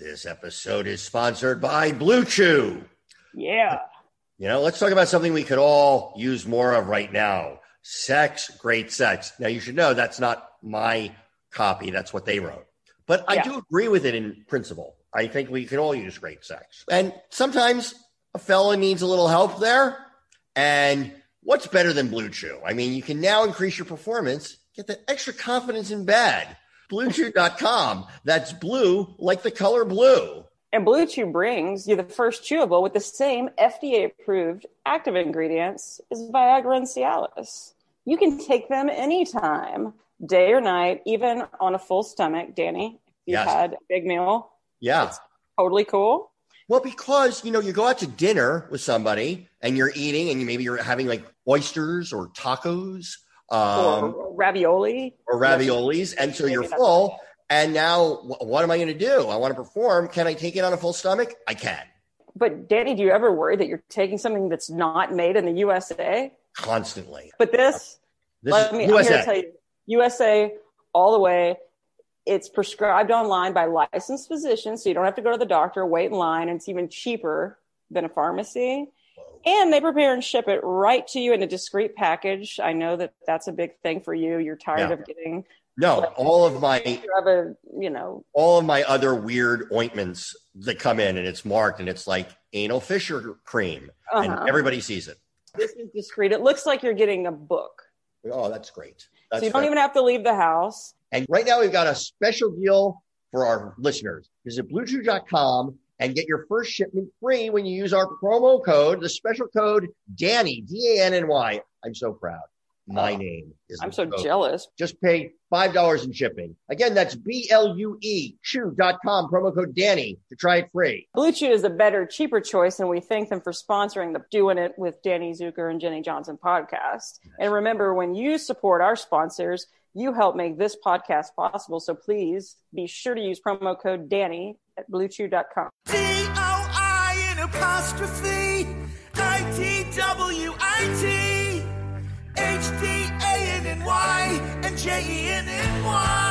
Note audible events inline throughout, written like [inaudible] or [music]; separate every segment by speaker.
Speaker 1: This episode is sponsored by Blue Chew.
Speaker 2: Yeah.
Speaker 1: You know, let's talk about something we could all use more of right now. Sex, great sex. Now you should know that's not my copy. That's what they wrote. But I
Speaker 2: Yeah.
Speaker 1: do agree with it in principle. I think we can all use great sex. And sometimes a fella needs a little help there. And what's better than Blue Chew? I mean, you can now increase your performance, get that extra confidence in bed. BlueChew.com. That's blue like the color blue.
Speaker 2: And Blue Chew brings you the first chewable with the same FDA approved active ingredients as Viagra and Cialis. You can take them anytime, day or night, even on a full stomach. Danny, if you
Speaker 1: Yes.
Speaker 2: had a big meal,
Speaker 1: Yeah.
Speaker 2: totally cool.
Speaker 1: Well, because you know, you go out to dinner with somebody and you're eating, and you maybe you're having like oysters or tacos um,
Speaker 2: or ravioli.
Speaker 1: or raviolis, and so you're full. And now, wh- what am I going to do? I want to perform. Can I take it on a full stomach? I can
Speaker 2: But Danny, do you ever worry that you're taking something that's not made in the USA?
Speaker 1: constantly.
Speaker 2: But this,
Speaker 1: This
Speaker 2: let me, I'm here
Speaker 1: USA.
Speaker 2: to tell you, USA all the way. It's prescribed online by licensed physicians, so you don't have to go to the doctor, wait in line, and it's even cheaper than a pharmacy. And they prepare and ship it right to you in a discreet package. I know that that's a big thing for you. You're tired
Speaker 1: Yeah.
Speaker 2: of getting
Speaker 1: no, all of my
Speaker 2: you have a you know
Speaker 1: all of my other weird ointments that come in, and it's marked, and it's like anal fissure cream,
Speaker 2: uh-huh.
Speaker 1: and everybody sees it.
Speaker 2: this is discreet. It looks like you're getting a book,
Speaker 1: Oh, that's great. That's
Speaker 2: so you don't even have to leave the house.
Speaker 1: And right now we've got a special deal for our listeners. Visit bluechew.com and get your first shipment free when you use our promo code, the special code Danny, D A N N Y. I'm so proud. My
Speaker 2: Oh,
Speaker 1: name is
Speaker 2: I'm so
Speaker 1: code.
Speaker 2: jealous.
Speaker 1: Just pay $5 in shipping. Again, that's B L U E chew.com, promo code Danny to try it free.
Speaker 2: Blue Chew is a better, cheaper choice, and we thank them for sponsoring the Doing It with Danny Zuker and Jenny Johnson podcast. And remember, when you support our sponsors, you help make this podcast possible. So please be sure to use promo code Danny at bluechew.com.
Speaker 3: D O I N apostrophe I T W I T H D A N N Y and J E N N Y.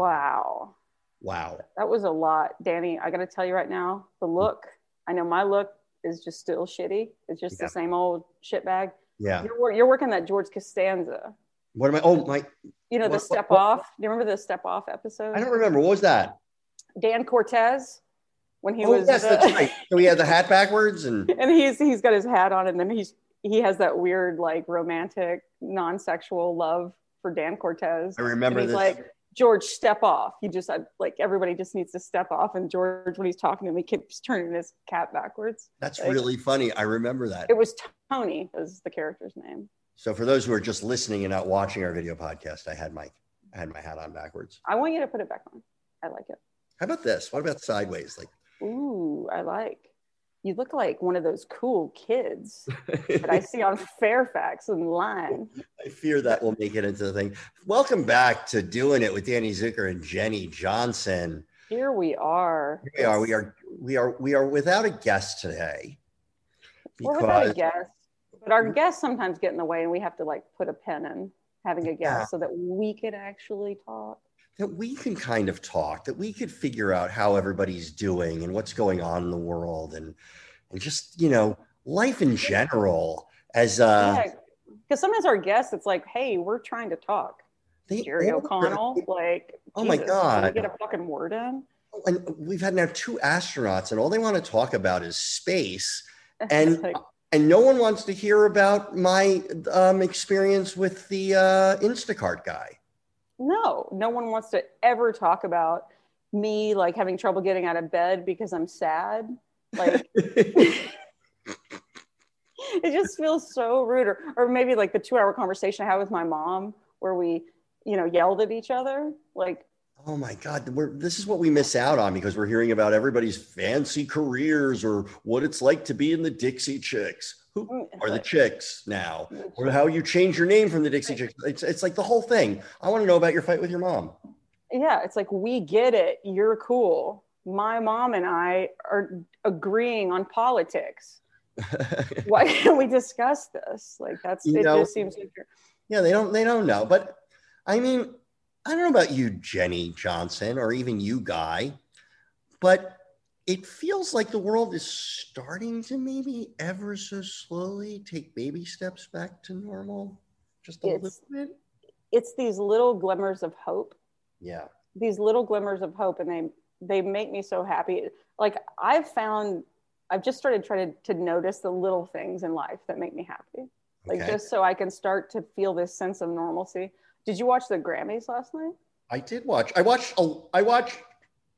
Speaker 2: Wow.
Speaker 1: Wow.
Speaker 2: That was a lot. Danny, I got to tell you right now, the look, I know my look is just still shitty. It's just
Speaker 1: Yeah.
Speaker 2: the same old shit bag.
Speaker 1: Yeah.
Speaker 2: You're, you're working that George Costanza.
Speaker 1: What am I? Oh, my.
Speaker 2: You know, the
Speaker 1: What- what-
Speaker 2: step
Speaker 1: what-
Speaker 2: off. Do you remember the step off episode?
Speaker 1: I don't remember. What was that?
Speaker 2: Dan Cortese when he
Speaker 1: oh,
Speaker 2: was
Speaker 1: yes,
Speaker 2: the-
Speaker 1: that's right. So he had the hat backwards and. [laughs]
Speaker 2: and he's he's got his hat on and then he's he has that weird like romantic non-sexual love for Dan Cortese.
Speaker 1: I remember this.
Speaker 2: like George step off. He just had like everybody just needs to step off and George when he's talking to he keeps turning his cap backwards.
Speaker 1: That's
Speaker 2: like-
Speaker 1: really funny. I remember that.
Speaker 2: It was Tony is the character's name.
Speaker 1: So for those who are just listening and not watching our video podcast, I had my I had my hat on backwards.
Speaker 2: I want you to put it back on. I like it.
Speaker 1: How about this? What about sideways? Like
Speaker 2: Ooh, I like. You look like one of those cool kids that I see on [laughs] Fairfax and line.
Speaker 1: I fear that will make it into the thing. Welcome back to doing it with Danny Zuker and Jenny Johnson.
Speaker 2: Here we are.
Speaker 1: Here we are. We are we are we are without a guest today.
Speaker 2: We're without a guest, but our guests sometimes get in the way, and we have to like put a pen in having a guest
Speaker 1: Yeah.
Speaker 2: so that we can actually talk.
Speaker 1: That we can kind of talk, that we could figure out how everybody's doing and what's going on in the world and and just, you know, life in general as uh
Speaker 2: yeah, because sometimes our guests, it's like, hey, we're trying to talk.
Speaker 1: they
Speaker 2: Jerry O'Connell, like,
Speaker 1: Oh my
Speaker 2: Jesus, can we
Speaker 1: God.
Speaker 2: get a fucking word in.
Speaker 1: and we've had now two astronauts and all they want to talk about is space [laughs] And-
Speaker 2: Like,
Speaker 1: and no one wants to hear about my um, experience with the uh, Instacart guy.
Speaker 2: No, no one wants to ever talk about me like having trouble getting out of bed because I'm sad. Like [laughs] [laughs] it just feels so rude. Or, or maybe like the two hour conversation I had with my mom where we, you know, yelled at each other. Like,
Speaker 1: Oh my God, we're, this is what we miss out on because we're hearing about everybody's fancy careers or what it's like to be in the Dixie Chicks. Who
Speaker 2: Mm,
Speaker 1: are the chicks now? [laughs] Or how you change your name from the Dixie Chicks. It's, it's like the whole thing. I want to know about your fight with your mom.
Speaker 2: yeah, it's like, we get it. You're cool. My mom and I are agreeing on politics. [laughs] Why can't we discuss this? Like, that's
Speaker 1: You
Speaker 2: it,
Speaker 1: know-
Speaker 2: just seems like
Speaker 1: Yeah, they don't they don't know. But I mean, I don't know about you, Jenny Johnson, or even you, Guy, but it feels like the world is starting to maybe ever so slowly take baby steps back to normal. Just a
Speaker 2: It's-
Speaker 1: little bit.
Speaker 2: it's these little glimmers of hope
Speaker 1: Yeah.
Speaker 2: these little glimmers of hope and they they make me so happy like i've found i've just started trying to, to notice the little things in life that make me happy like
Speaker 1: Okay.
Speaker 2: just so i can start to feel this sense of normalcy did you watch the grammys last night
Speaker 1: I did watch. I watched. A, I watched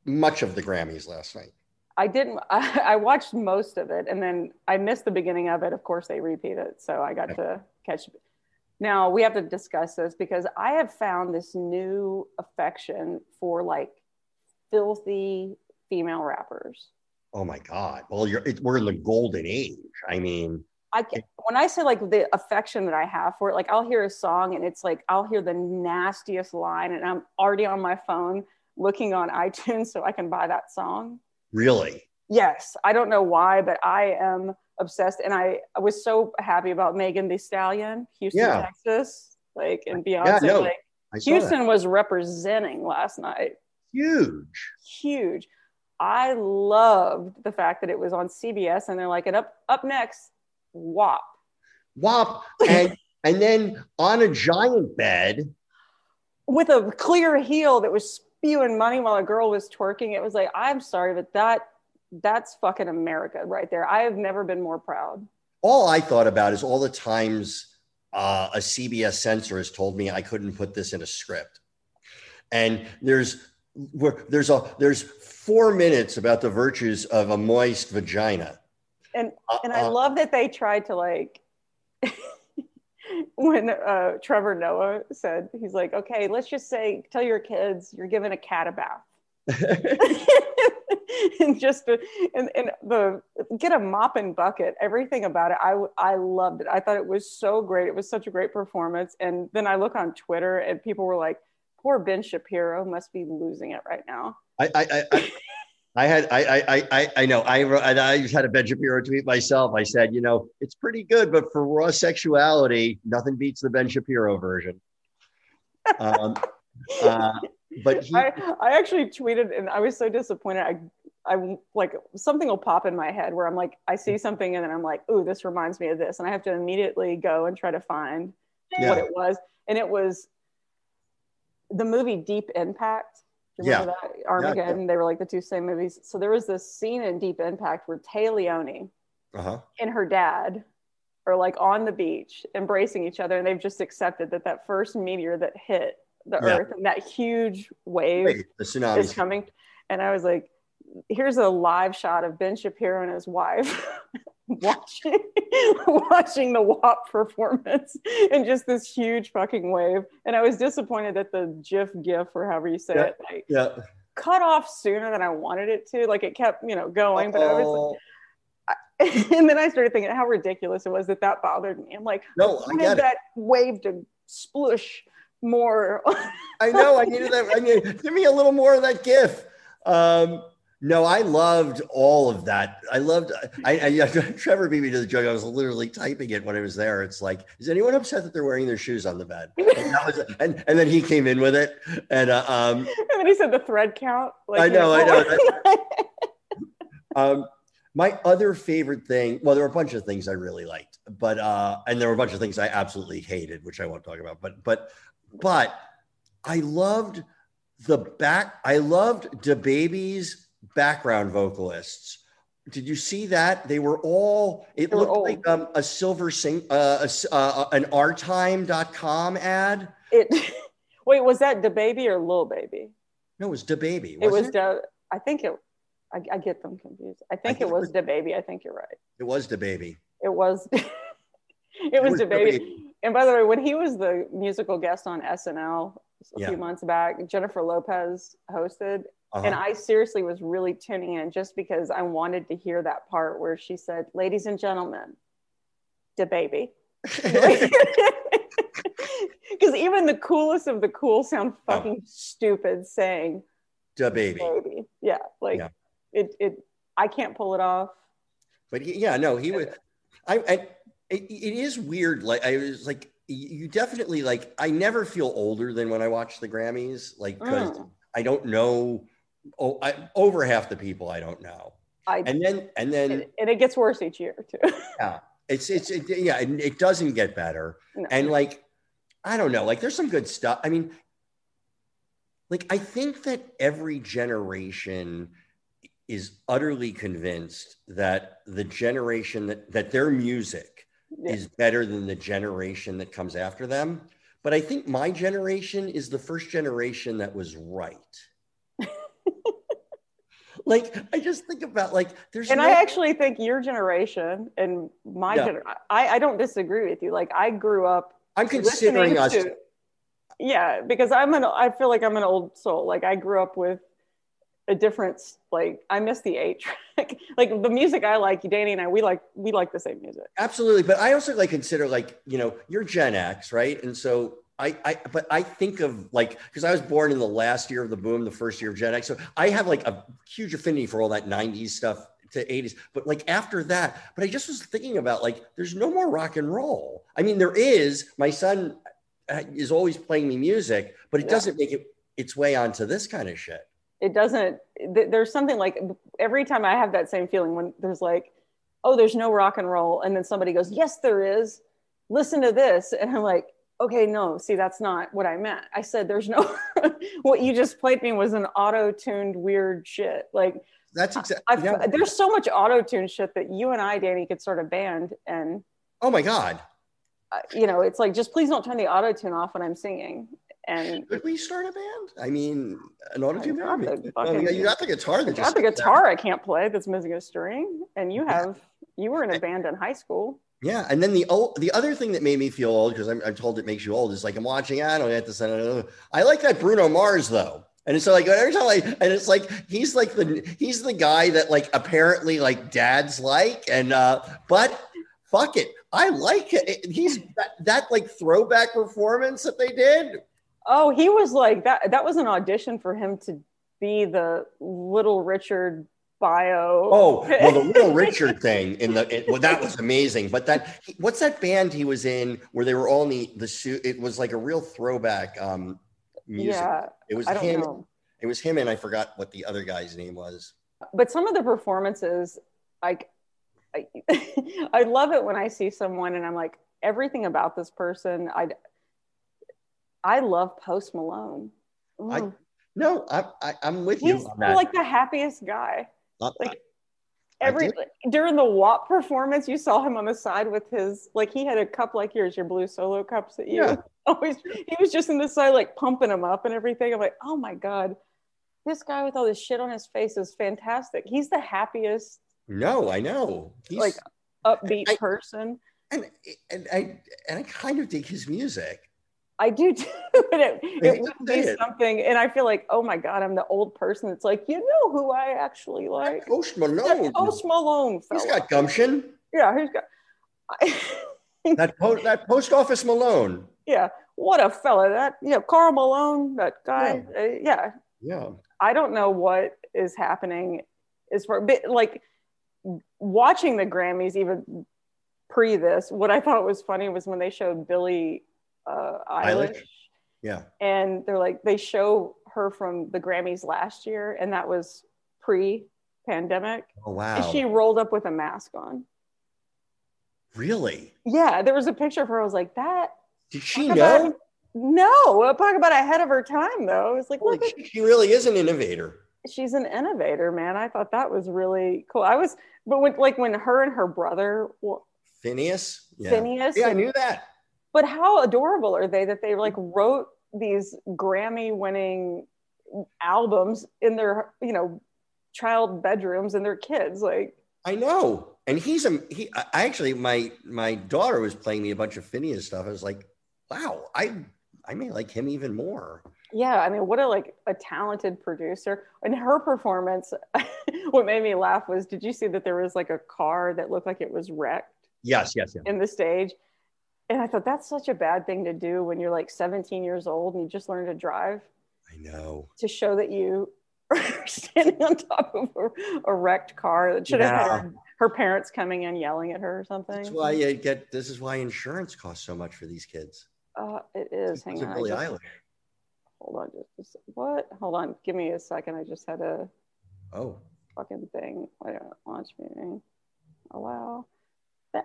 Speaker 1: much of the Grammys last night.
Speaker 2: i didn't I, [laughs] I watched most of it and then i missed the beginning of it of course they repeat it so i got to catch now we have to discuss this because i have found this new affection for like filthy female rappers
Speaker 1: Oh my God. Well, you're. It, we're in the golden age. I mean,
Speaker 2: I can, when I say like the affection that I have for it, like I'll hear a song and it's like I'll hear the nastiest line and I'm already on my phone looking on iTunes so I can buy that song.
Speaker 1: really.
Speaker 2: Yes, I don't know why, but I am obsessed and I, I was so happy about Megan Thee Stallion, Houston,
Speaker 1: Yeah.
Speaker 2: Texas, like and Beyonce.
Speaker 1: no,
Speaker 2: like Houston
Speaker 1: that.
Speaker 2: was representing last night.
Speaker 1: Huge.
Speaker 2: Huge. I loved the fact that it was on CBS and they're like, and up up next, WAP.
Speaker 1: WAP. And [laughs] and then on a giant bed.
Speaker 2: with a clear heel that was spewing money while a girl was twerking. It was like, I'm sorry, but that that's fucking America right there. I have never been more proud.
Speaker 1: all I thought about is all the times uh, a CBS censor has told me I couldn't put this in a script. And there's where there's a there's four minutes about the virtues of a moist vagina.
Speaker 2: And
Speaker 1: Uh,
Speaker 2: and I
Speaker 1: uh,
Speaker 2: love that they tried to like [laughs] when uh, Trevor Noah said he's like, okay, let's just say tell your kids you're giving a cat a bath. [laughs] and just to, and, and the get a mop and bucket everything about it. I, I loved it. I thought it was so great. It was such a great performance. And then i look on twitter and people were like poor ben shapiro must be losing it right now.
Speaker 1: I I I, I, had I, I I I I know I wrote I, had a Ben Shapiro tweet myself. I said, you know, it's pretty good, but for raw sexuality, nothing beats the Ben Shapiro version. Um, [laughs] uh, but he,
Speaker 2: I, I actually tweeted and i was so disappointed i I like something will pop in my head where I'm like, I see something and then I'm like, ooh, this reminds me of this. And I have to immediately go and try to find what it was. And it was the movie Deep Impact. Do you remember that? Armageddon. They were like the two same movies. So there was this scene in Deep Impact where Téa Leoni
Speaker 1: uh-huh.
Speaker 2: and her dad are like on the beach embracing each other. And they've just accepted that that first meteor that hit the
Speaker 1: Yeah.
Speaker 2: earth and that huge wave
Speaker 1: Wait, the tsunami.
Speaker 2: is coming. And I was like, here's a live shot of Ben Shapiro and his wife [laughs] watching [laughs] watching the WAP performance and just this huge fucking wave. And I was disappointed that the GIF GIF or however you say
Speaker 1: Yeah.
Speaker 2: it like
Speaker 1: Yeah.
Speaker 2: cut off sooner than I wanted it to. Like it kept, you know, going, but I was
Speaker 1: Oh, [laughs]
Speaker 2: and then I started thinking how ridiculous it was that that bothered me. I'm like,
Speaker 1: no,
Speaker 2: I
Speaker 1: I
Speaker 2: wanted
Speaker 1: it.
Speaker 2: that wave to splush more.
Speaker 1: I know. I needed that. I need, give me a little more of that GIF. Um, no, I loved all of that. I loved. I, I [laughs] Trevor beat me to the joke. I was literally typing it when I was there. It's like, is anyone upset that they're wearing their shoes on the bed? And, that was, and, and then he came in with it, and uh, um,
Speaker 2: and then he said the thread count. Like,
Speaker 1: I
Speaker 2: you
Speaker 1: know, I know. [laughs] [laughs] um, my other favorite thing. Well, there were a bunch of things I really liked, but uh, and there were a bunch of things I absolutely hated, which I won't talk about. But but but I loved the back. I loved the baby's background vocalists. Did you see that? They were all. It
Speaker 2: They were
Speaker 1: looked
Speaker 2: old.
Speaker 1: like um, a silver sing, uh, a s- uh, an rtime.com ad.
Speaker 2: it [laughs] Wait, was that the baby or little Baby?
Speaker 1: No, it was the baby.
Speaker 2: It was the. I think it. I, I get them confused. I think
Speaker 1: think
Speaker 2: it
Speaker 1: it
Speaker 2: was the baby. I think you're right.
Speaker 1: It was the baby.
Speaker 2: It was. [laughs] it was
Speaker 1: was
Speaker 2: the baby. And by the way, when he was the musical guest on SNL a
Speaker 1: Yeah.
Speaker 2: few months back, Jennifer Lopez hosted,
Speaker 1: Uh-huh.
Speaker 2: and I seriously was really tuning in just because I wanted to hear that part where she said, "Ladies and gentlemen, the baby." [laughs] Because even the coolest of the cool sound
Speaker 1: Oh.
Speaker 2: fucking stupid saying
Speaker 1: the baby.
Speaker 2: baby. Yeah, like
Speaker 1: Yeah.
Speaker 2: it. It. I can't pull it off.
Speaker 1: But he- yeah, no, he was. I, I it, it is weird. Like I was like, you definitely like. I never feel older than when I watch the Grammys, like because
Speaker 2: Mm.
Speaker 1: I don't know. Oh, I, over half the people I don't know,
Speaker 2: I
Speaker 1: and then and then
Speaker 2: and, and it gets worse each year too. [laughs]
Speaker 1: yeah, it's it's it, yeah, it, it doesn't get better.
Speaker 2: No.
Speaker 1: And like, I don't know, like there's some good stuff. I mean, like I think that every generation is utterly convinced that the generation that that their music
Speaker 2: Yeah.
Speaker 1: is better than the generation that comes after them. But I think my generation is the first generation that was right. Like I just think about like there's
Speaker 2: and
Speaker 1: no-
Speaker 2: I actually think your generation and my
Speaker 1: Yeah.
Speaker 2: gener- I, I don't disagree with you. Like I grew up
Speaker 1: I'm considering us
Speaker 2: to- yeah, because I'm an I feel like I'm an old soul. Like I grew up with a different like I miss the eight track. [laughs] like the music I like, Danny and I, we like we like the same music.
Speaker 1: Absolutely, but I also like consider like you know you're Gen X, right? And so I, I but I think of like because I was born in the last year of the boom, the first year of Gen X, so I have like a huge affinity for all that '90s stuff to '80s. But like after that, but I just was thinking about like there's no more rock and roll. I mean, there is. My son uh, is always playing me music, but it
Speaker 2: Yeah.
Speaker 1: doesn't make it its way onto this kind of shit.
Speaker 2: It doesn't. th- There's something like every time I have that same feeling when there's like, oh, there's no rock and roll, and then somebody goes, yes, there is. Listen to this, and I'm like, okay, no, see, that's not what I meant. I said there's no. [laughs] what you just played me was an auto-tuned weird shit. Like
Speaker 1: That's exactly.
Speaker 2: I've, there's so much auto-tune shit that you and I, Danny, could start a band, and
Speaker 1: Oh my god!
Speaker 2: uh, you know, it's like just please don't turn the auto-tune off when I'm singing. And
Speaker 1: Could we start a band? I mean, an auto tune band.
Speaker 2: the
Speaker 1: you got the guitar.
Speaker 2: I
Speaker 1: That
Speaker 2: got
Speaker 1: just
Speaker 2: the guitar I can't play that's missing a string, and you
Speaker 1: Yeah. [laughs]
Speaker 2: have you were in a band in high school.
Speaker 1: Yeah, and then the old, the other thing that made me feel old because I'm, I'm told it makes you old is like I'm watching. I don't get this. I don't. I like that Bruno Mars though, and it's like every time I and it's like he's like the he's the guy that like apparently like dads like, and uh but fuck it, I like it. He's that, that like throwback performance that they did.
Speaker 2: Oh, he was like that. That was an audition for him to be the Little Richard bio.
Speaker 1: Oh, well, the Little [laughs] Richard thing in the it, well, that was amazing. But that what's that band he was in where they were all in the, the suit? It was like a real throwback um music.
Speaker 2: yeah.
Speaker 1: It was
Speaker 2: I don't
Speaker 1: him.
Speaker 2: know,
Speaker 1: It was him, and I forgot what the other guy's name was.
Speaker 2: but some of the performances, like, I, [laughs] I love it when I see someone and I'm like, everything about this person. I, I love Post Malone.
Speaker 1: I-. No, I, I, I'm with you
Speaker 2: He's like the happiest guy.
Speaker 1: Not-
Speaker 2: like,
Speaker 1: I
Speaker 2: Every during the WAP performance, you saw him on the side with his like he had a cup like yours, your blue solo cups that you
Speaker 1: Yeah. [laughs]
Speaker 2: always. He was just in the side like pumping them up and everything. I'm like, oh my god, this guy with all this shit on his face is fantastic. He's the happiest,
Speaker 1: no, I know. He's
Speaker 2: like upbeat
Speaker 1: I-
Speaker 2: person.
Speaker 1: and, and I and I kind of dig his music.
Speaker 2: I do [laughs] too. it, it would be
Speaker 1: it.
Speaker 2: something, and I feel like, oh my god, I'm the old person. It's like you know who I actually like.
Speaker 1: Post
Speaker 2: That
Speaker 1: Malone.
Speaker 2: Post Malone fella.
Speaker 1: He's got gumption.
Speaker 2: yeah, he's got. [laughs]
Speaker 1: That that post office Malone.
Speaker 2: yeah, what a fella that you know, Karl Malone, that guy. Uh, yeah,
Speaker 1: Yeah.
Speaker 2: I don't know what is happening as far but like watching the Grammys even pre this. What I thought was funny was when they showed Billie uh, Eilish,
Speaker 1: Eilish? Yeah.
Speaker 2: and they're like they show her from the Grammys last year, and that was pre pandemic,
Speaker 1: Oh wow.
Speaker 2: and she rolled up with a mask on.
Speaker 1: really?
Speaker 2: Yeah, there was a picture of her. I was like, that.
Speaker 1: Did she know?
Speaker 2: about- no, talk about ahead of her time though. It's like,
Speaker 1: Holy
Speaker 2: look at
Speaker 1: she really is an innovator.
Speaker 2: she's an innovator, man. I thought that was really cool. I was, but when like when her and her brother,
Speaker 1: Finneas. Yeah.
Speaker 2: Finneas,
Speaker 1: Yeah, I knew that.
Speaker 2: But how adorable are they that they like wrote these Grammy winning albums in their, you know, child bedrooms and their kids. Like,
Speaker 1: I know. And he's a he. I actually my my daughter was playing me a bunch of Finneas stuff. I was like, wow, I I may like him even more.
Speaker 2: yeah, I mean, what a like a talented producer. And her performance, [laughs] what made me laugh was, did you see that there was like a car that looked like it was wrecked
Speaker 1: Yes, yes, yes.
Speaker 2: in the stage? And I thought that's such a bad thing to do when you're like 17 years old and you just learned to drive
Speaker 1: I know.
Speaker 2: to show that you [laughs] are standing on top of a, a wrecked car that should have had her, her parents coming in yelling at her or something.
Speaker 1: That's why you get. This is why insurance costs so much for these kids.
Speaker 2: Uh, it is. Hang
Speaker 1: It's
Speaker 2: on.
Speaker 1: Billie
Speaker 2: just-
Speaker 1: Eilish.
Speaker 2: hold on. Just, just what? Hold on. Give me a second. I just had a
Speaker 1: Oh,
Speaker 2: fucking thing. Wait, a minute. launch meeting. Allow.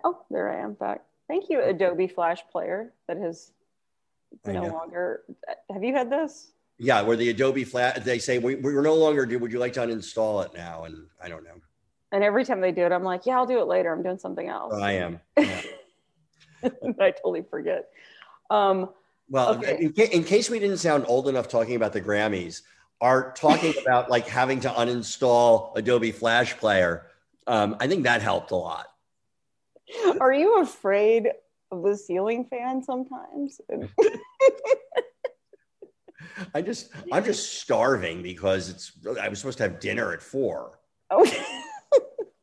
Speaker 2: Oh, there I am back. Thank you, Adobe Flash Player. That has no longer. Have you had this?
Speaker 1: yeah. Where the Adobe Flash, they say we, we're no longer do. Would you like to uninstall it now? And I don't know.
Speaker 2: And every time they do it, I'm like, yeah, I'll do it later. I'm doing something else.
Speaker 1: Oh, I am. [laughs] Yeah.
Speaker 2: I totally forget. Um,
Speaker 1: Well,
Speaker 2: Okay.
Speaker 1: in, ca- in case we didn't sound old enough talking about the Grammys, are talking about like having to uninstall Adobe Flash Player. Um, I think that helped a lot. [laughs]
Speaker 2: are you afraid of the ceiling fan sometimes? [laughs]
Speaker 1: I just, I'm just starving because it's. I was supposed to have dinner at four.
Speaker 2: Oh,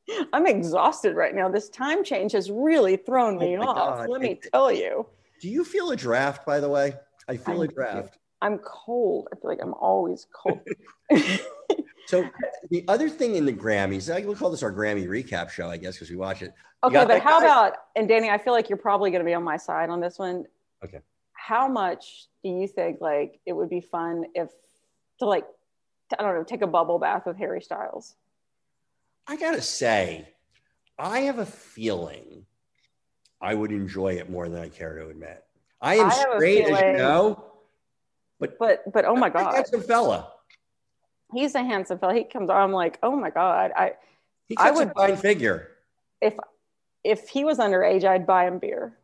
Speaker 2: [laughs] I'm exhausted right now. This time change has really thrown me
Speaker 1: Oh
Speaker 2: off.
Speaker 1: God.
Speaker 2: Let me tell you.
Speaker 1: Do you feel a draft? By the way, I feel
Speaker 2: I
Speaker 1: a draft.
Speaker 2: I'm cold. I feel like I'm always cold.
Speaker 1: So the other thing in the Grammys, I we'll call this our Grammy recap show, I guess, because we watch it.
Speaker 2: okay, but how
Speaker 1: guy?
Speaker 2: about and Danny? I feel like you're probably going to be on my side on this one.
Speaker 1: Okay.
Speaker 2: How much do you think like it would be fun if to like I don't know take a bubble bath with Harry Styles?
Speaker 1: I gotta say, I have a feeling I would enjoy it more than I care to admit. I am
Speaker 2: I
Speaker 1: straight, as you
Speaker 2: feeling-
Speaker 1: know, but
Speaker 2: But but oh my god,
Speaker 1: that's a fella.
Speaker 2: He's a handsome fellow. He comes on. I'm like oh my god. I
Speaker 1: He
Speaker 2: I would-
Speaker 1: a fine figure.
Speaker 2: if if he was underage, I'd buy him beer.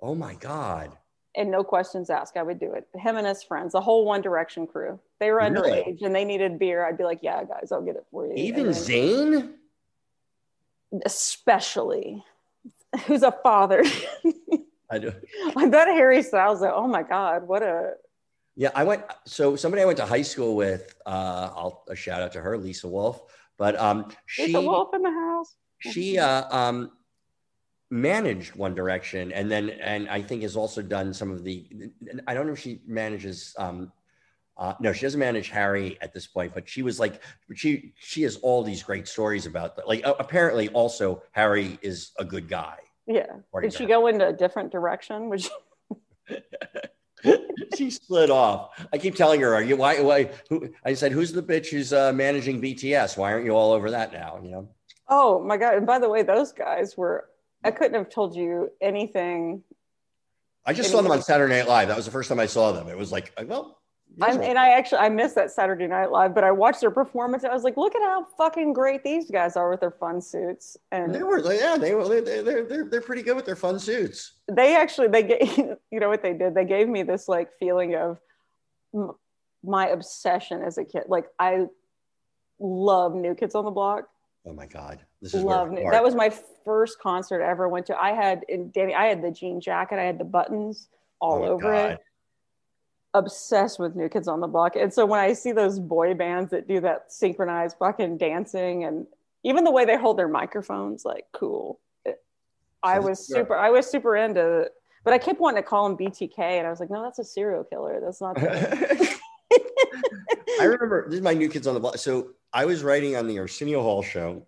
Speaker 1: Oh my god!
Speaker 2: and no questions asked, I would do it. Him and his friends, the whole One Direction crew. They were
Speaker 1: Really?
Speaker 2: underage and they needed beer. I'd be like, "Yeah, guys, I'll get it for you."
Speaker 1: Even
Speaker 2: then-
Speaker 1: Zayn.
Speaker 2: especially, who's a father. [laughs]
Speaker 1: I do.
Speaker 2: I bet Harry Styles. Though, oh my God, what a
Speaker 1: Yeah, I went. So somebody I went to high school with. Uh, I'll a shout out to her, Lisa Wolf. But um, she
Speaker 2: a wolf in the house.
Speaker 1: she uh, um, managed One Direction, and then and I think has also done some of the. I don't know if she manages. Um, uh, no, she doesn't manage Harry at this point, but she was like, she she has all these great stories about that. Like apparently, also Harry is a good guy.
Speaker 2: Yeah. Did she go into a different direction? Which
Speaker 1: she [laughs] [laughs] split off. I keep telling her, "Are you why? Why?" Who, I said, "Who's the bitch who's uh, managing BTS? Why aren't you all over that now?" You know.
Speaker 2: oh my God! And by the way, those guys were. I couldn't have told you anything
Speaker 1: I just saw them on Saturday Night Live. That was the first time I saw them. It was like, well,
Speaker 2: and I actually I missed that Saturday Night Live, but I watched their performance. I was like, look at how fucking great these guys are with their fun suits, and
Speaker 1: they were, yeah, they were, they, they're, they're, they're pretty good with their fun suits.
Speaker 2: they actually they gave [laughs] you know what they did. They gave me this like feeling of my obsession as a kid. Like I love New Kids on the Block.
Speaker 1: Oh my God, this is
Speaker 2: Love New. That was my first concert I ever went to. I had in Danny. I had the jean jacket. I had the buttons all
Speaker 1: Oh
Speaker 2: over
Speaker 1: God.
Speaker 2: it. Obsessed with New Kids on the Block. And so when I see those boy bands that do that synchronized fucking dancing and even the way they hold their microphones, like cool. It- I was super. I was super into. But I kept wanting to call him BTK, and I was like, no, that's a serial killer. That's not. [laughs]
Speaker 1: I remember this is my new kids on the block. So I was writing on the Arsenio Hall show,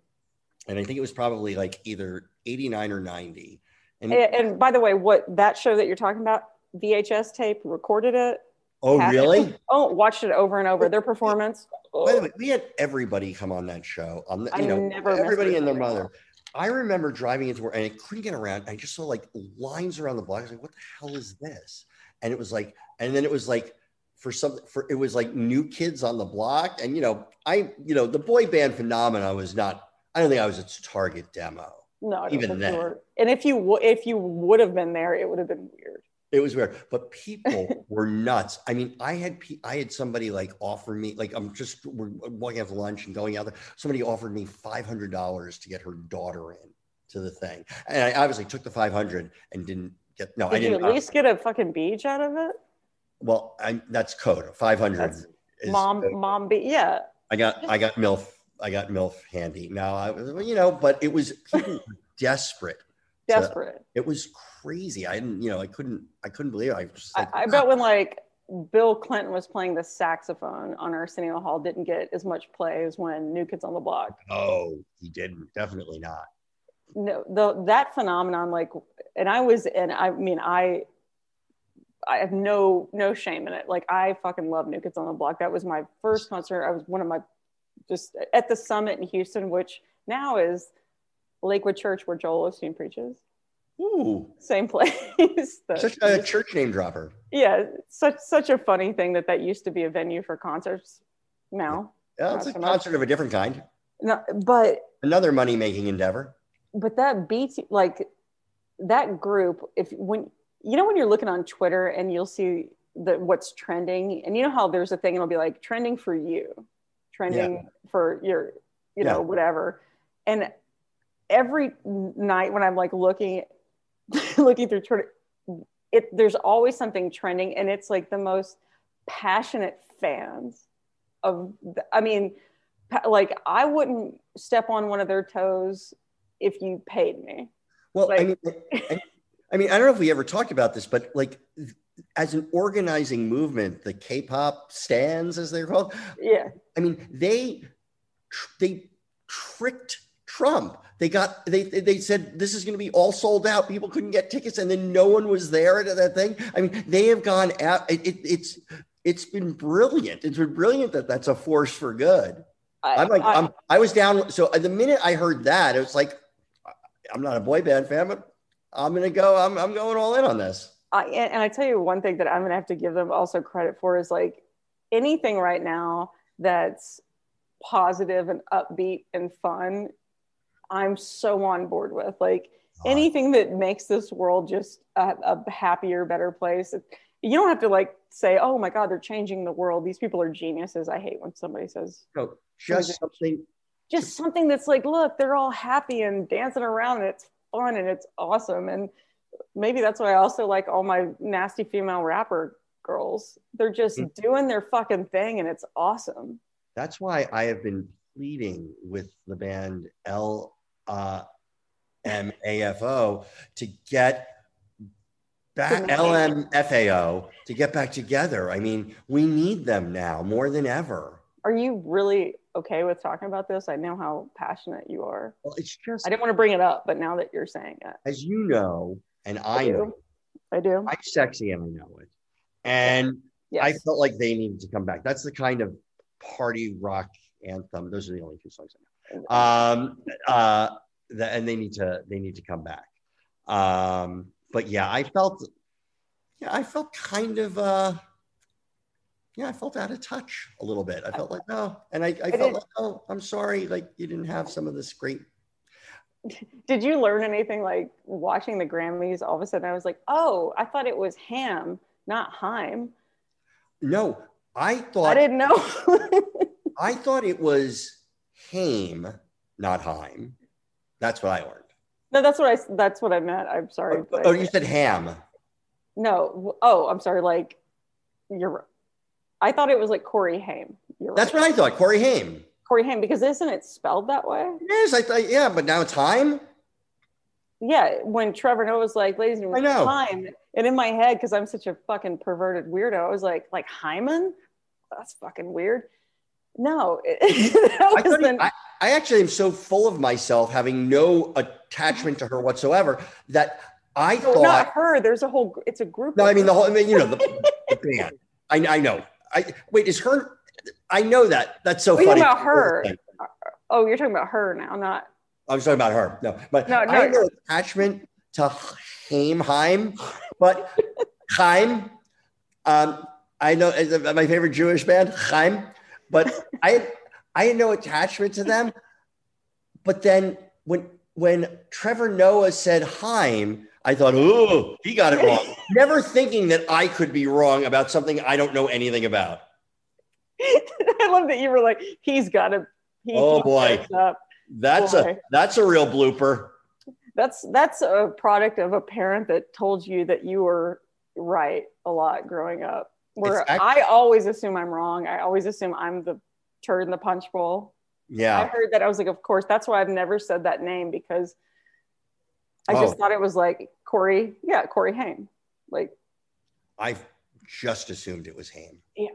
Speaker 1: and I think it was probably like either 89 or 90. And
Speaker 2: and, and by the way, what that show that you're talking about, VHS tape, recorded it.
Speaker 1: Oh, really? [laughs]
Speaker 2: Oh, watched it over and over. Their performance.
Speaker 1: By the way, we had everybody come on that show. On the,
Speaker 2: I
Speaker 1: know,
Speaker 2: never
Speaker 1: everybody and their mother. I remember driving into work and I couldn't get around. I just saw like lines around the block. I was like, "What the hell is this?" And it was like, and then it was like for something for it was like new kids on the block. And you know, I you know the boy band phenomena was not. I don't think I was its target demo.
Speaker 2: No,
Speaker 1: Even then.
Speaker 2: you were. And if you w- if you would have been there, it would have been weird.
Speaker 1: It was weird, but people [laughs] were nuts. I mean, I had pe- I had somebody like offer me like I'm just we're walking out to lunch and going out there. Somebody offered me five hundred dollars to get her daughter in to the thing, and I obviously took the five hundred and didn't get no. I
Speaker 2: Did you
Speaker 1: didn't.
Speaker 2: at least get a fucking beach out of it?
Speaker 1: well, I, that's code. Five hundred.
Speaker 2: Mom, mom, be yeah.
Speaker 1: I got I got milf. I got milf handy. Now I was you know, but it was people were desperate.
Speaker 2: Desperate.
Speaker 1: it was crazy. I didn't, you know, I couldn't, I couldn't believe it. I just like,
Speaker 2: I, I bet when like Bill Clinton was playing the saxophone on Arsenio Hall didn't get as much play as when New Kids on the Block.
Speaker 1: oh, he didn't. Definitely not.
Speaker 2: No, the that phenomenon, like, and I was, and I mean, I, I have no no shame in it. Like, I fucking love New Kids on the Block. That was my first concert. I was one of my, just at the Summit in Houston, which now is Lakewood Church, where Joel Osteen preaches.
Speaker 1: Ooh,
Speaker 2: Same place. [laughs] The-
Speaker 1: such a church name dropper.
Speaker 2: yeah, such such a funny thing that that used to be a venue for concerts. Now,
Speaker 1: Yeah, it's a
Speaker 2: so much.
Speaker 1: concert of a different kind.
Speaker 2: no, but
Speaker 1: Another money making endeavor.
Speaker 2: but that beats like that group. If when you know when you're looking on Twitter and you'll see the what's trending, and you know how there's a thing and it'll be like trending for you, trending for your, you know,
Speaker 1: Yeah.
Speaker 2: whatever, and every night when I'm like looking [laughs] looking through Twitter, it there's always something trending, and it's like the most passionate fans of. The, I mean, like I wouldn't step on one of their toes if you paid me.
Speaker 1: Well, I mean, [laughs] I, I mean, I don't know if we ever talked about this, but like as an organizing movement, the K-pop stans, as they're called,
Speaker 2: Yeah,
Speaker 1: I mean, they tr- they tricked Trump. They got they they said this is going to be all sold out. People couldn't get tickets, and then no one was there at that thing. I mean, they have gone out. It, it, it's it's been brilliant. It's been brilliant that that's a force for good.
Speaker 2: I,
Speaker 1: I'm like
Speaker 2: I-
Speaker 1: I'm I was down. So the minute I heard that, it was like I'm not a boy band fan, but I'm gonna go. I'm I'm going all in on this.
Speaker 2: I, and and I tell you one thing that I'm gonna have to give them also credit for is like anything right now that's positive and upbeat and fun. I'm so on board with like anything that makes this world just a, a happier, better place. You don't have to like say, "Oh my God, they're changing the world. These people are geniuses." I hate when somebody says
Speaker 1: No, just something.
Speaker 2: just something that's like, look, they're all happy and dancing around and it's fun and it's awesome. And maybe that's why I also like all my nasty female rapper girls. They're just
Speaker 1: Mm.
Speaker 2: doing their fucking thing and it's awesome.
Speaker 1: That's why I have been pleading with the band L uh, M A F O to get back. LMFAO to get back together. I mean, we need them now more than ever.
Speaker 2: Are you really okay with talking about this? I know how passionate you are.
Speaker 1: Well, it's just
Speaker 2: I didn't want to bring it up, but now that you're saying it,
Speaker 1: as you know, and I
Speaker 2: do.
Speaker 1: know,
Speaker 2: I do.
Speaker 1: I'm sexy and I know it. And
Speaker 2: Yes.
Speaker 1: I felt like they needed to come back. That's the kind of party rock anthem. Those are the only two songs I know. Um, uh, the, and they need to they need to come back. Um, but yeah, I felt yeah, I felt kind of uh, yeah, I felt out of touch a little bit. I felt like no, and I, I, felt
Speaker 2: did-
Speaker 1: like oh, I'm sorry, like you didn't have some of this great. [laughs]
Speaker 2: Did you learn anything like watching the Grammys? All of a sudden, I was like, oh, I thought it was Ham, not Heim.
Speaker 1: No, I thought I
Speaker 2: didn't know. [laughs]
Speaker 1: I thought it was Haim, not Heim. That's what I learned.
Speaker 2: no, that's what I. That's what I meant. I'm sorry.
Speaker 1: Oh, oh, you said Ham.
Speaker 2: no. Oh, I'm sorry. Like you're. I thought it was like Corey Haim. You're
Speaker 1: That's
Speaker 2: right.
Speaker 1: what I thought. Corey Haim.
Speaker 2: Corey Haim because isn't it spelled that way?
Speaker 1: Yes, I thought. Yeah, but now it's Heim.
Speaker 2: Yeah. When Trevor Noah was like, "Ladies and
Speaker 1: know.
Speaker 2: Haim," and in my head, because I'm such a fucking perverted weirdo, I was like, "Like Hyman? That's fucking weird." No, [laughs]
Speaker 1: I, I, I actually am so full of myself, having no attachment to her whatsoever, that I
Speaker 2: no,
Speaker 1: thought.
Speaker 2: not her. There's a whole. It's a group.
Speaker 1: No, I mean the whole. I mean, you know, the, the band. I, I know. I wait. Is her? I know that. That's so
Speaker 2: are
Speaker 1: funny.
Speaker 2: talking about her? Oh, you're talking about her now, not.
Speaker 1: I was talking about her. No, but
Speaker 2: No, no.
Speaker 1: I have no attachment to Haim Haim, but Chaim. Um, I know is my favorite Jewish band, Chaim, but I I had no attachment to them. But then when when Trevor Noah said Heim, I thought, ooh, he got it wrong. [laughs] Never thinking that I could be wrong about something I don't know anything about. [laughs]
Speaker 2: I love that you were like, he's got to. He,
Speaker 1: Oh, boy. That's a that's a real blooper.
Speaker 2: That's that's a product of a parent that told you that you were right a lot growing up. Where
Speaker 1: act-
Speaker 2: I always assume I'm wrong. I always assume I'm the turd in the punch bowl.
Speaker 1: Yeah.
Speaker 2: I heard that I was like, of course. That's why I've never said that name because I
Speaker 1: Oh.
Speaker 2: just thought it was like Corey. Yeah, Corey Haim. Like,
Speaker 1: I just assumed it was Haim. Yeah.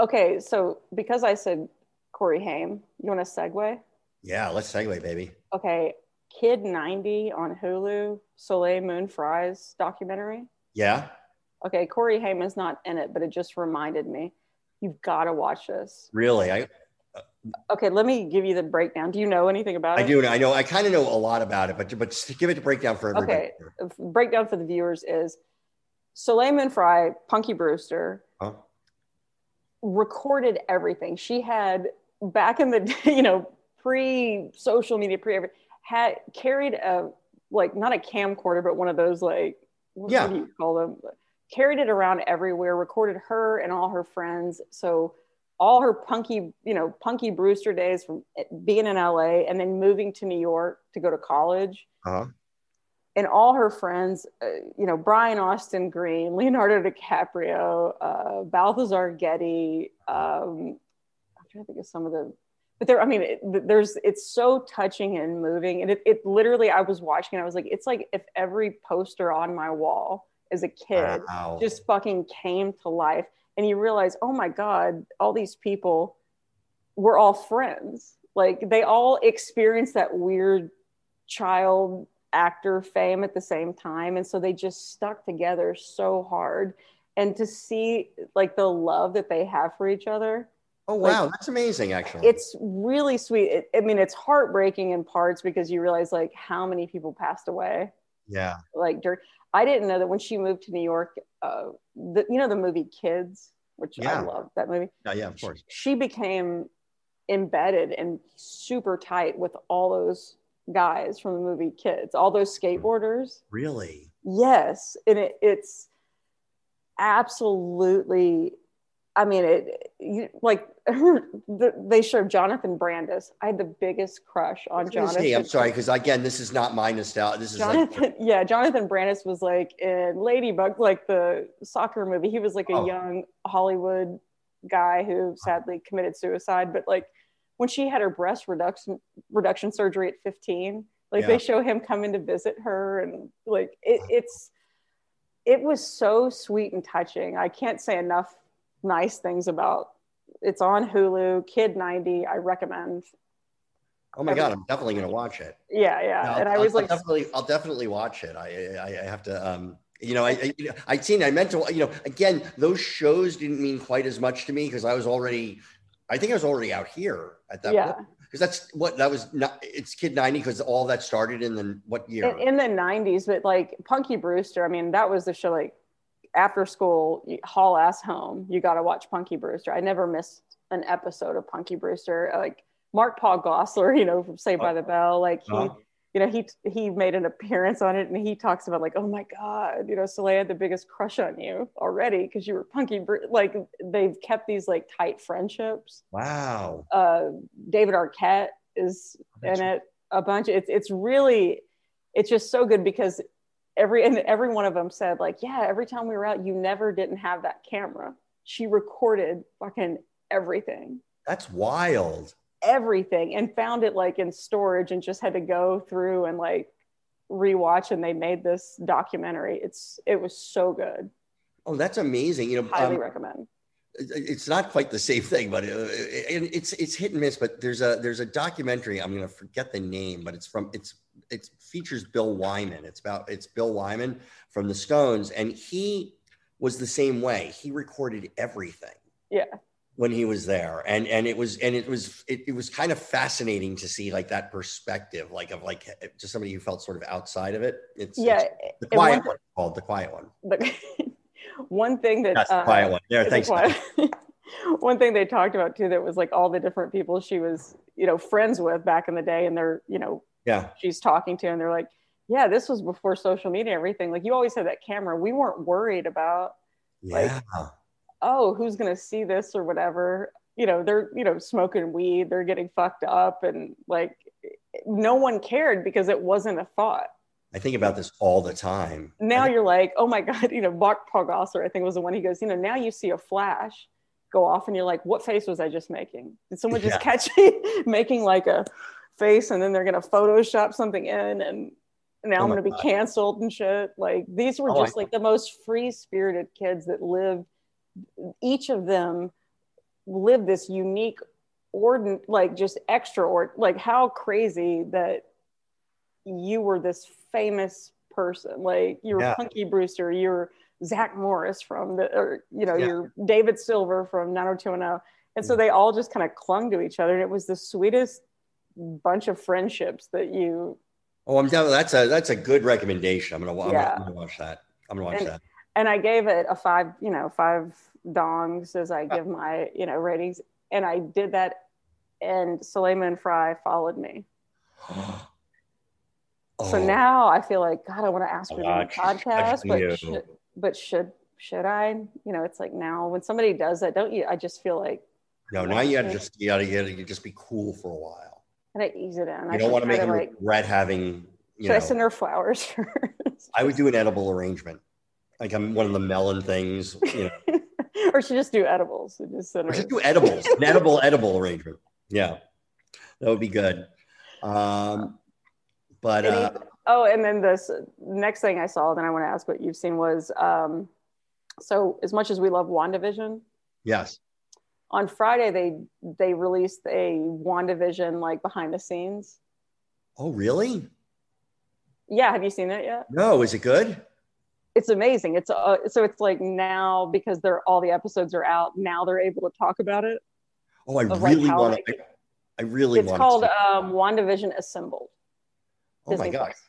Speaker 2: Okay, so because I said Corey Haim, you want to segue?
Speaker 1: Yeah, let's segue, baby.
Speaker 2: Okay, Kid 90 on Hulu, Soleil Moon Frye's documentary.
Speaker 1: Yeah.
Speaker 2: Okay, Corey Haim is not in it, but it just reminded me. You've got to watch this.
Speaker 1: Really. I uh,
Speaker 2: Okay, let me give you the breakdown. Do you know anything about it I
Speaker 1: do I know I kind of know a lot about it, but but give it a breakdown for everybody.
Speaker 2: Okay. Uh, breakdown for the viewers is Soleil Moon Frye, Punky Brewster,
Speaker 1: Huh?
Speaker 2: recorded everything. She had back in the [laughs] you know, pre social media, pre everything, had carried a like not a camcorder, but one of those like what,
Speaker 1: Yeah.
Speaker 2: what do you call them? Carried it around everywhere, recorded her and all her friends. So all her punky, you know, punky Brewster days from being in LA and then moving to New York to go to college
Speaker 1: Uh-huh.
Speaker 2: and all her friends, uh, you know, Brian Austin Green, Leonardo DiCaprio, uh, Balthazar Getty. Um, I'm trying to think of some of the, but there, I mean, it, there's, it's so touching and moving. And it, it literally, I was watching, and I was like, it's like if every poster on my wall as a kid
Speaker 1: Wow.
Speaker 2: just fucking came to life. And you realize, oh my God, all these people were all friends. Like they all experienced that weird child actor fame at the same time. And so they just stuck together so hard. And to see like the love that they have for each other,
Speaker 1: oh wow, that's amazing actually.
Speaker 2: it's really sweet. It, I mean, it's heartbreaking in parts because you realize like how many people passed away
Speaker 1: yeah.
Speaker 2: like during I didn't know that when she moved to New York, uh, the, you know the movie Kids, which
Speaker 1: Yeah.
Speaker 2: I love that movie.
Speaker 1: Yeah, yeah, of course.
Speaker 2: She became embedded and super tight with all those guys from the movie Kids, all those skateboarders.
Speaker 1: Really?
Speaker 2: Yes, and it, it's absolutely. I mean, it you, like [laughs] they showed Jonathan Brandis. I had the biggest crush on
Speaker 1: I was gonna
Speaker 2: Jonathan.
Speaker 1: say, I'm sorry, because again, this is not my nostalgia. This is like
Speaker 2: Jonathan, yeah, Jonathan Brandis was like in Ladybug, like the soccer movie. He was like a
Speaker 1: Oh.
Speaker 2: young Hollywood guy who sadly committed suicide. But like when she had her breast reduction reduction surgery at 15, like
Speaker 1: Yeah.
Speaker 2: they show him coming to visit her, and like it, it's it was so sweet and touching. I can't say enough nice things about. It's on Hulu, Kid 90. I recommend.
Speaker 1: oh my god, I'm definitely gonna watch it.
Speaker 2: Yeah, yeah.
Speaker 1: Yeah,
Speaker 2: and
Speaker 1: I'll,
Speaker 2: I was
Speaker 1: I'll
Speaker 2: like,
Speaker 1: definitely, I'll definitely watch it. I, I, I have to, um, you know, I, I, you know, I'd seen, I meant to, you know, again, those shows didn't mean quite as much to me because I was already, I think I was already out here at that
Speaker 2: Yeah.
Speaker 1: point. Because that's what that was. Not, it's Kid ninety because all that started in the what year?
Speaker 2: in, in the 90s but like punky brewster i mean that was the show like after school haul ass home you got to watch punky brewster i never missed an episode of punky brewster like mark paul gosselaar you know from saved by the bell like he
Speaker 1: Uh-huh.
Speaker 2: you know he he made an appearance on it and he talks about like oh my god you know soleil had the biggest crush on you already because you were punky like they've kept these like tight friendships
Speaker 1: wow.
Speaker 2: uh, David Arquette is in it a bunch. It's it's really it's just so good because every and every one of them said like, yeah, every time we were out, you never didn't have that camera. She recorded fucking everything,
Speaker 1: That's wild.
Speaker 2: everything, and found it like in storage and just had to go through and like rewatch. And they made this documentary. It's it was so good.
Speaker 1: Oh, that's amazing. You know,
Speaker 2: Highly
Speaker 1: um,
Speaker 2: recommend.
Speaker 1: it's not quite the same thing, but uh, it, it's it's hit and miss. But there's a there's a documentary. I'm gonna forget the name, but it's from it's it features Bill Wyman. It's about it's Bill Wyman from the Stones, and he was the same way. He recorded everything.
Speaker 2: Yeah.
Speaker 1: When he was there, and and it was and it was it, it was kind of fascinating to see like that perspective, like of like just somebody who felt sort of outside of it. It's
Speaker 2: Yeah,
Speaker 1: it's the quiet
Speaker 2: one-
Speaker 1: one called the quiet one.
Speaker 2: but [laughs] one thing that
Speaker 1: That's the
Speaker 2: uh,
Speaker 1: quiet one. There, thanks.
Speaker 2: like [laughs] one- one thing they talked about too that was like all the different people she was you know friends with back in the day and they're you know
Speaker 1: Yeah,
Speaker 2: she's talking to and they're like yeah, this was before social media and everything. Like you always had that camera. We weren't worried about, Like, oh, who's gonna see this or whatever. You know, they're you know smoking weed, they're getting fucked up, and like no one cared because it wasn't a thought.
Speaker 1: I think about this all the time.
Speaker 2: Now
Speaker 1: I-
Speaker 2: you're like, oh my god, [laughs] you know, Mark-Paul Gosselaar, I think was the one he goes, you know, now you see a flash go off, and you're like, what face was I just making? Did someone just
Speaker 1: Yeah.
Speaker 2: catch [laughs] me making like a face, and then they're gonna Photoshop something in, and now
Speaker 1: Oh
Speaker 2: I'm gonna be canceled and shit. Like these were
Speaker 1: Oh,
Speaker 2: just
Speaker 1: I-
Speaker 2: like the most free spirited kids that lived. Each of them lived this unique, ordin like just extra or like how crazy that you were this famous person. Like you were
Speaker 1: Yeah.
Speaker 2: Punky Brewster, you were Zach Morris from the, or you know,
Speaker 1: Yeah.
Speaker 2: you're David Silver from 90210. And so they all just kind of clung to each other. And it was the sweetest bunch of friendships that you
Speaker 1: Oh, I'm down. That's a that's a good recommendation. I'm gonna, I'm gonna- I'm gonna watch that. I'm gonna watch
Speaker 2: And-
Speaker 1: that.
Speaker 2: and I gave it a five, you know, five dongs as I uh. give my, you know, ratings. And I did that, and Soleil Moon Frye followed me. [gasps] So
Speaker 1: Oh,
Speaker 2: now I feel like God, I want to ask do a podcast, but should, but should should I? You know, it's like now when somebody does that, don't you? I just feel like
Speaker 1: no, now you gotta just you gotta, you gotta just be cool for a while.
Speaker 2: I gotta ease it in. I
Speaker 1: You don't want to make him
Speaker 2: like.
Speaker 1: regret having. You
Speaker 2: Should
Speaker 1: know,
Speaker 2: I send her flowers [laughs] first?
Speaker 1: I would do an edible arrangement, like I'm one of the melon things. You know, [laughs]
Speaker 2: or should just do edibles and just send
Speaker 1: or just do edibles, [laughs] an edible edible arrangement. Yeah, that would be good. Um, but
Speaker 2: Any-
Speaker 1: uh,
Speaker 2: oh, and then this next thing I saw, then I want to ask what you've seen was um, so as much as we love WandaVision,
Speaker 1: yes,
Speaker 2: on Friday they they released a WandaVision like behind the scenes.
Speaker 1: oh really?
Speaker 2: Yeah, have you seen it yet?
Speaker 1: No, is it good?
Speaker 2: It's amazing. It's uh, so it's like now because they're all the episodes are out now they're able to talk about it.
Speaker 1: Oh, I
Speaker 2: Of, like,
Speaker 1: really
Speaker 2: how
Speaker 1: want to. I really
Speaker 2: it's
Speaker 1: want.
Speaker 2: called
Speaker 1: To see.
Speaker 2: um, WandaVision Assembled.
Speaker 1: oh my
Speaker 2: Disney
Speaker 1: god,
Speaker 2: Plus.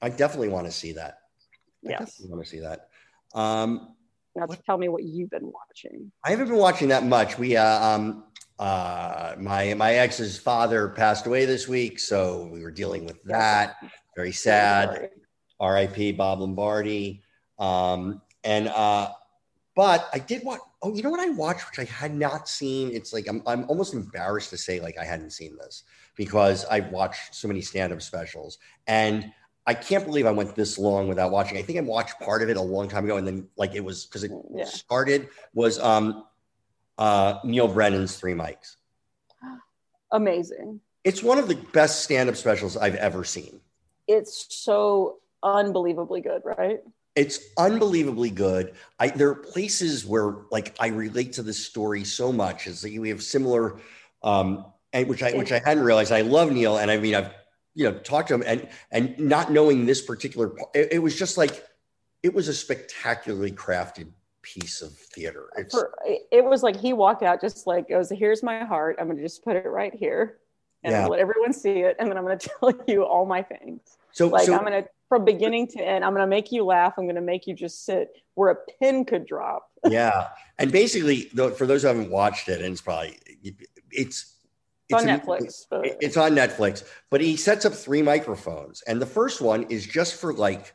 Speaker 1: I definitely want to see that. I
Speaker 2: Yes.
Speaker 1: want to see that. Um,
Speaker 2: Now
Speaker 1: What?
Speaker 2: tell me what you've been watching.
Speaker 1: I haven't been watching that much. We, uh, um, uh, my my ex's father passed away this week, so we were dealing with that. Very sad. R.I.P. Bob Lombardi. Um, and uh, but I did watch. Oh, you know what I watched, which I had not seen. It's like I'm I'm almost embarrassed to say like I hadn't seen this because I've watched so many stand-up specials and. I can't believe I went this long without watching. I think I watched part of it a long time ago, and then like it was because it
Speaker 2: Yeah.
Speaker 1: started was um uh Neal Brennan's Three Mics. [gasps]
Speaker 2: Amazing.
Speaker 1: It's one of the best stand-up specials I've ever seen.
Speaker 2: It's so unbelievably good, right?
Speaker 1: It's unbelievably good. I there are places where like I relate to this story so much. It's like we have similar um and which I which I hadn't realized. I love Neil and I mean I've you know talk to him and and not knowing this particular it, it was just like it was a spectacularly crafted piece of theater. It's
Speaker 2: For, it was like he walked out just like goes, "Here's my heart. I'm gonna just put it right here, and
Speaker 1: Yeah.
Speaker 2: let everyone see it, and then I'm gonna [laughs] tell you all my things.
Speaker 1: so
Speaker 2: Like
Speaker 1: so
Speaker 2: I'm gonna from beginning to end. I'm gonna make you laugh. I'm gonna make you just sit where a pin could drop.
Speaker 1: yeah and basically though for those who haven't watched it and it's probably it's
Speaker 2: It's on Netflix. But
Speaker 1: it's on netflix but he sets up three microphones and the first one is just for like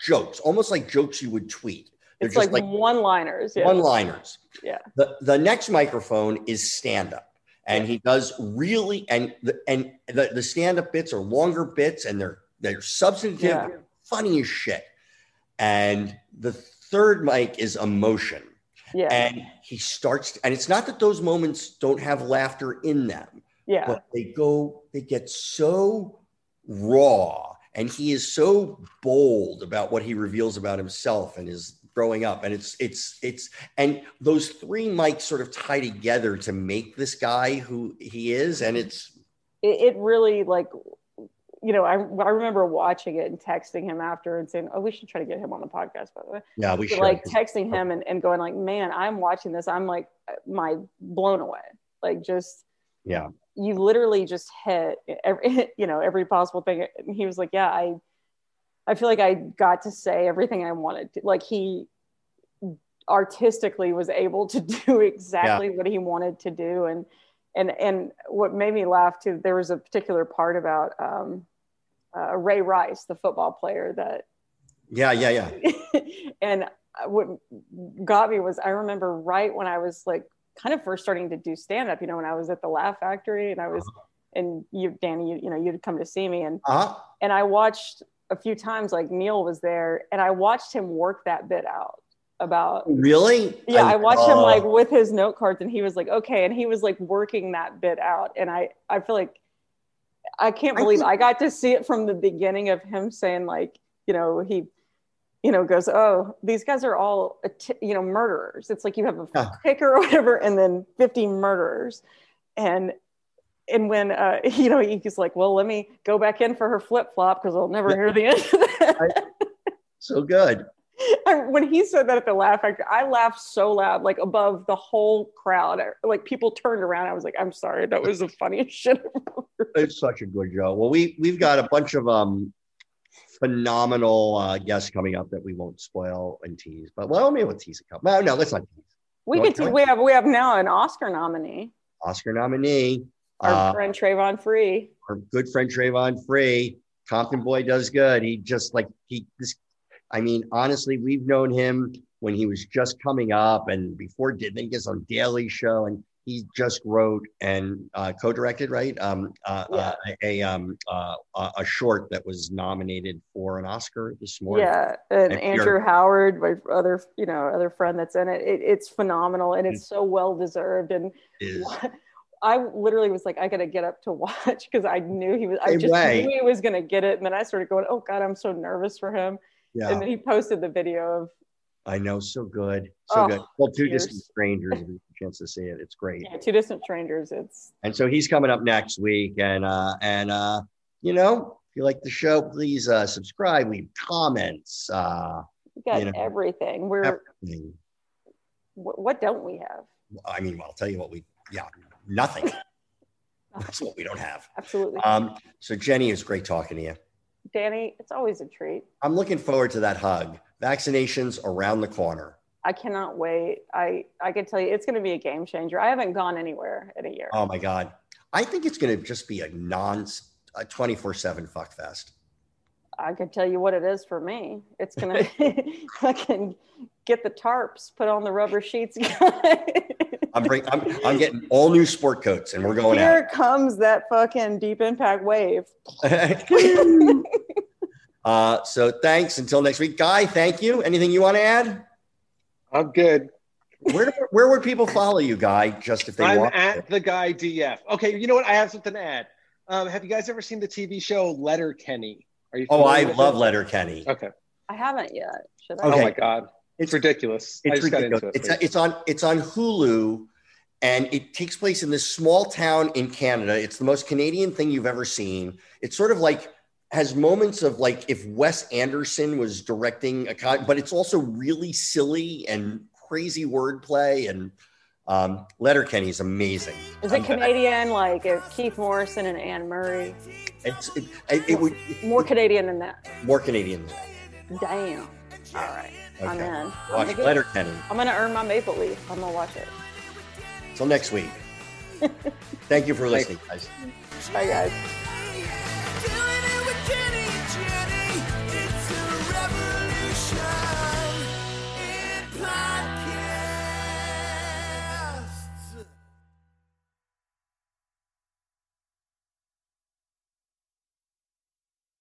Speaker 1: jokes almost like jokes you would tweet they're
Speaker 2: it's
Speaker 1: just
Speaker 2: like,
Speaker 1: like,
Speaker 2: one-liners. Yeah.
Speaker 1: one liners
Speaker 2: Yeah.
Speaker 1: the, the next microphone is stand up and he does really and the and the, the stand up bits are longer bits and they're they're substantive
Speaker 2: Yeah.
Speaker 1: funny as shit and the third mic is emotion
Speaker 2: yeah.
Speaker 1: and he starts and it's not that those moments don't have laughter in them
Speaker 2: yeah.
Speaker 1: but they go they get so raw and he is so bold about what he reveals about himself and his growing up and it's it's it's and those three mics sort of tie together to make this guy who he is and it's
Speaker 2: it, it really like you know I, I remember watching it and texting him after and saying oh we should try to get him on the podcast by the way.
Speaker 1: Yeah we
Speaker 2: But,
Speaker 1: should.
Speaker 2: like texting him and, and going like man i'm watching this. I'm like my blown away. Like just
Speaker 1: yeah.
Speaker 2: you literally just hit every [laughs] you know every possible thing. And he was like yeah i i feel like i got to say everything i wanted to. Like he artistically was able to [laughs] do exactly what he wanted to do. And and and what made me laugh too there was a particular part about um uh, Ray Rice, the football player that
Speaker 1: Yeah, yeah, yeah. [laughs]
Speaker 2: and what got me was I remember right when I was like kind of first starting to do stand up, you know, when I was at the Laugh Factory and I was, and you, Danny, you, you know, you'd come to see me and,
Speaker 1: Uh-huh.
Speaker 2: and I watched a few times, like Neal was there and I watched him work that bit out about,
Speaker 1: Really?
Speaker 2: yeah, I watched him
Speaker 1: oh,
Speaker 2: like with his note cards and he was like, okay. And he was like working that bit out. And I, I feel like, I can't
Speaker 1: I
Speaker 2: believe
Speaker 1: think-
Speaker 2: I got to see it from the beginning of him saying like, you know, he, you know, goes, oh, these guys are all, you know, murderers. It's like you have a
Speaker 1: Yeah.
Speaker 2: kicker or whatever, and then 50 murderers. And, and when, uh, [laughs] you know, he's like, well, let me go back in for her flip flop because I'll never
Speaker 1: Yeah.
Speaker 2: hear the end of that.
Speaker 1: so good. [laughs]
Speaker 2: I- when he said that at the Laugh Factory, I laughed so loud, like above the whole crowd. Like people turned around. I was like, I'm sorry, that was the funniest [laughs] shit.
Speaker 1: It's such a good show. Well, we we've got a bunch of um phenomenal uh, guests coming up that we won't spoil and tease. But well, maybe we'll tease a couple. No, no, let's not tease.
Speaker 2: We
Speaker 1: Well,
Speaker 2: to, we have we have now an Oscar nominee,
Speaker 1: Oscar nominee,
Speaker 2: our
Speaker 1: uh,
Speaker 2: friend Travon Free.
Speaker 1: our good friend Travon Free. Compton boy does good. He just like he this. I mean, honestly, we've known him when he was just coming up and before did then he gets on Daily Show and he just wrote and uh, co-directed right um, uh, uh, a um, uh, a a short that was nominated for an Oscar this morning.
Speaker 2: Yeah, and
Speaker 1: And
Speaker 2: Andrew Howard, my other you know other friend that's in it. it it's phenomenal and
Speaker 1: Mm.
Speaker 2: it's so well deserved. And [laughs] I literally was like, I gotta get up to watch because I knew he was. I just
Speaker 1: way.
Speaker 2: knew he was gonna get it, and then I started going, oh god, I'm so nervous for him.
Speaker 1: yeah,
Speaker 2: And then he posted the video of
Speaker 1: I know, so good, so
Speaker 2: Oh,
Speaker 1: good. Well, two distant strangers, if you get a chance to see it, it's great.
Speaker 2: yeah, two distant strangers. It's
Speaker 1: And so he's coming up next week. And uh and uh, you know, if you like the show, please uh subscribe, leave comments, uh
Speaker 2: we got
Speaker 1: You know,
Speaker 2: everything. We're
Speaker 1: everything.
Speaker 2: what, what don't we have?
Speaker 1: I mean, well, I'll tell you what we yeah, nothing. [laughs] That's what we don't have.
Speaker 2: Absolutely,
Speaker 1: Um, so Jenny, it's great talking to you.
Speaker 2: Danny. It's always a treat.
Speaker 1: I'm looking forward to that hug. Vaccinations around the corner.
Speaker 2: I cannot wait. I I can tell you, it's going to be a game changer. I haven't gone anywhere in a year.
Speaker 1: Oh my God. I think it's gonna just be a non a 24-7 fuck fest.
Speaker 2: I can tell you what it is for me. It's gonna [laughs] [laughs] I can get the tarps, put on the rubber sheets. [laughs]
Speaker 1: I'm bring I'm, I'm getting all new sport coats and we're going
Speaker 2: Here comes that fucking deep impact wave.
Speaker 1: uh, so thanks until next week. Guy, thank you. Anything you want to add?
Speaker 4: I'm good.
Speaker 1: Where where would people follow you, Guy? Just if they
Speaker 4: I'm
Speaker 1: want.
Speaker 4: at the guy DF. Okay, you know what? I have something to add. Um, have you guys ever seen the TV show Letterkenny? Are you?
Speaker 1: oh, I love
Speaker 4: it?
Speaker 1: Letterkenny.
Speaker 4: Okay.
Speaker 2: I haven't yet. Should I?
Speaker 1: Okay.
Speaker 4: Oh my god, it's,
Speaker 1: It's-
Speaker 4: ridiculous. I
Speaker 1: It's
Speaker 4: just got
Speaker 1: ridiculous.
Speaker 4: into it.
Speaker 1: It's it's on it's on Hulu, and it takes place in this small town in Canada. It's the most Canadian thing you've ever seen. It's sort of like has moments of like if Wes Anderson was directing a con, but it's also really silly and crazy wordplay and um, Letterkenny's amazing.
Speaker 2: Is it Canadian like if Keith Morrison and Anne Murray?
Speaker 1: It's it, it, it would
Speaker 2: More Canadian than that.
Speaker 1: more Canadian. than that.
Speaker 2: Damn. All right. I'm
Speaker 1: Okay.
Speaker 2: in. I'm
Speaker 1: Watch
Speaker 2: gonna, get-
Speaker 1: Letterkenny.
Speaker 2: I'm gonna earn my maple leaf. I'm gonna watch it.
Speaker 1: Till next week. [laughs] Thank you for listening, guys.
Speaker 2: Bye guys.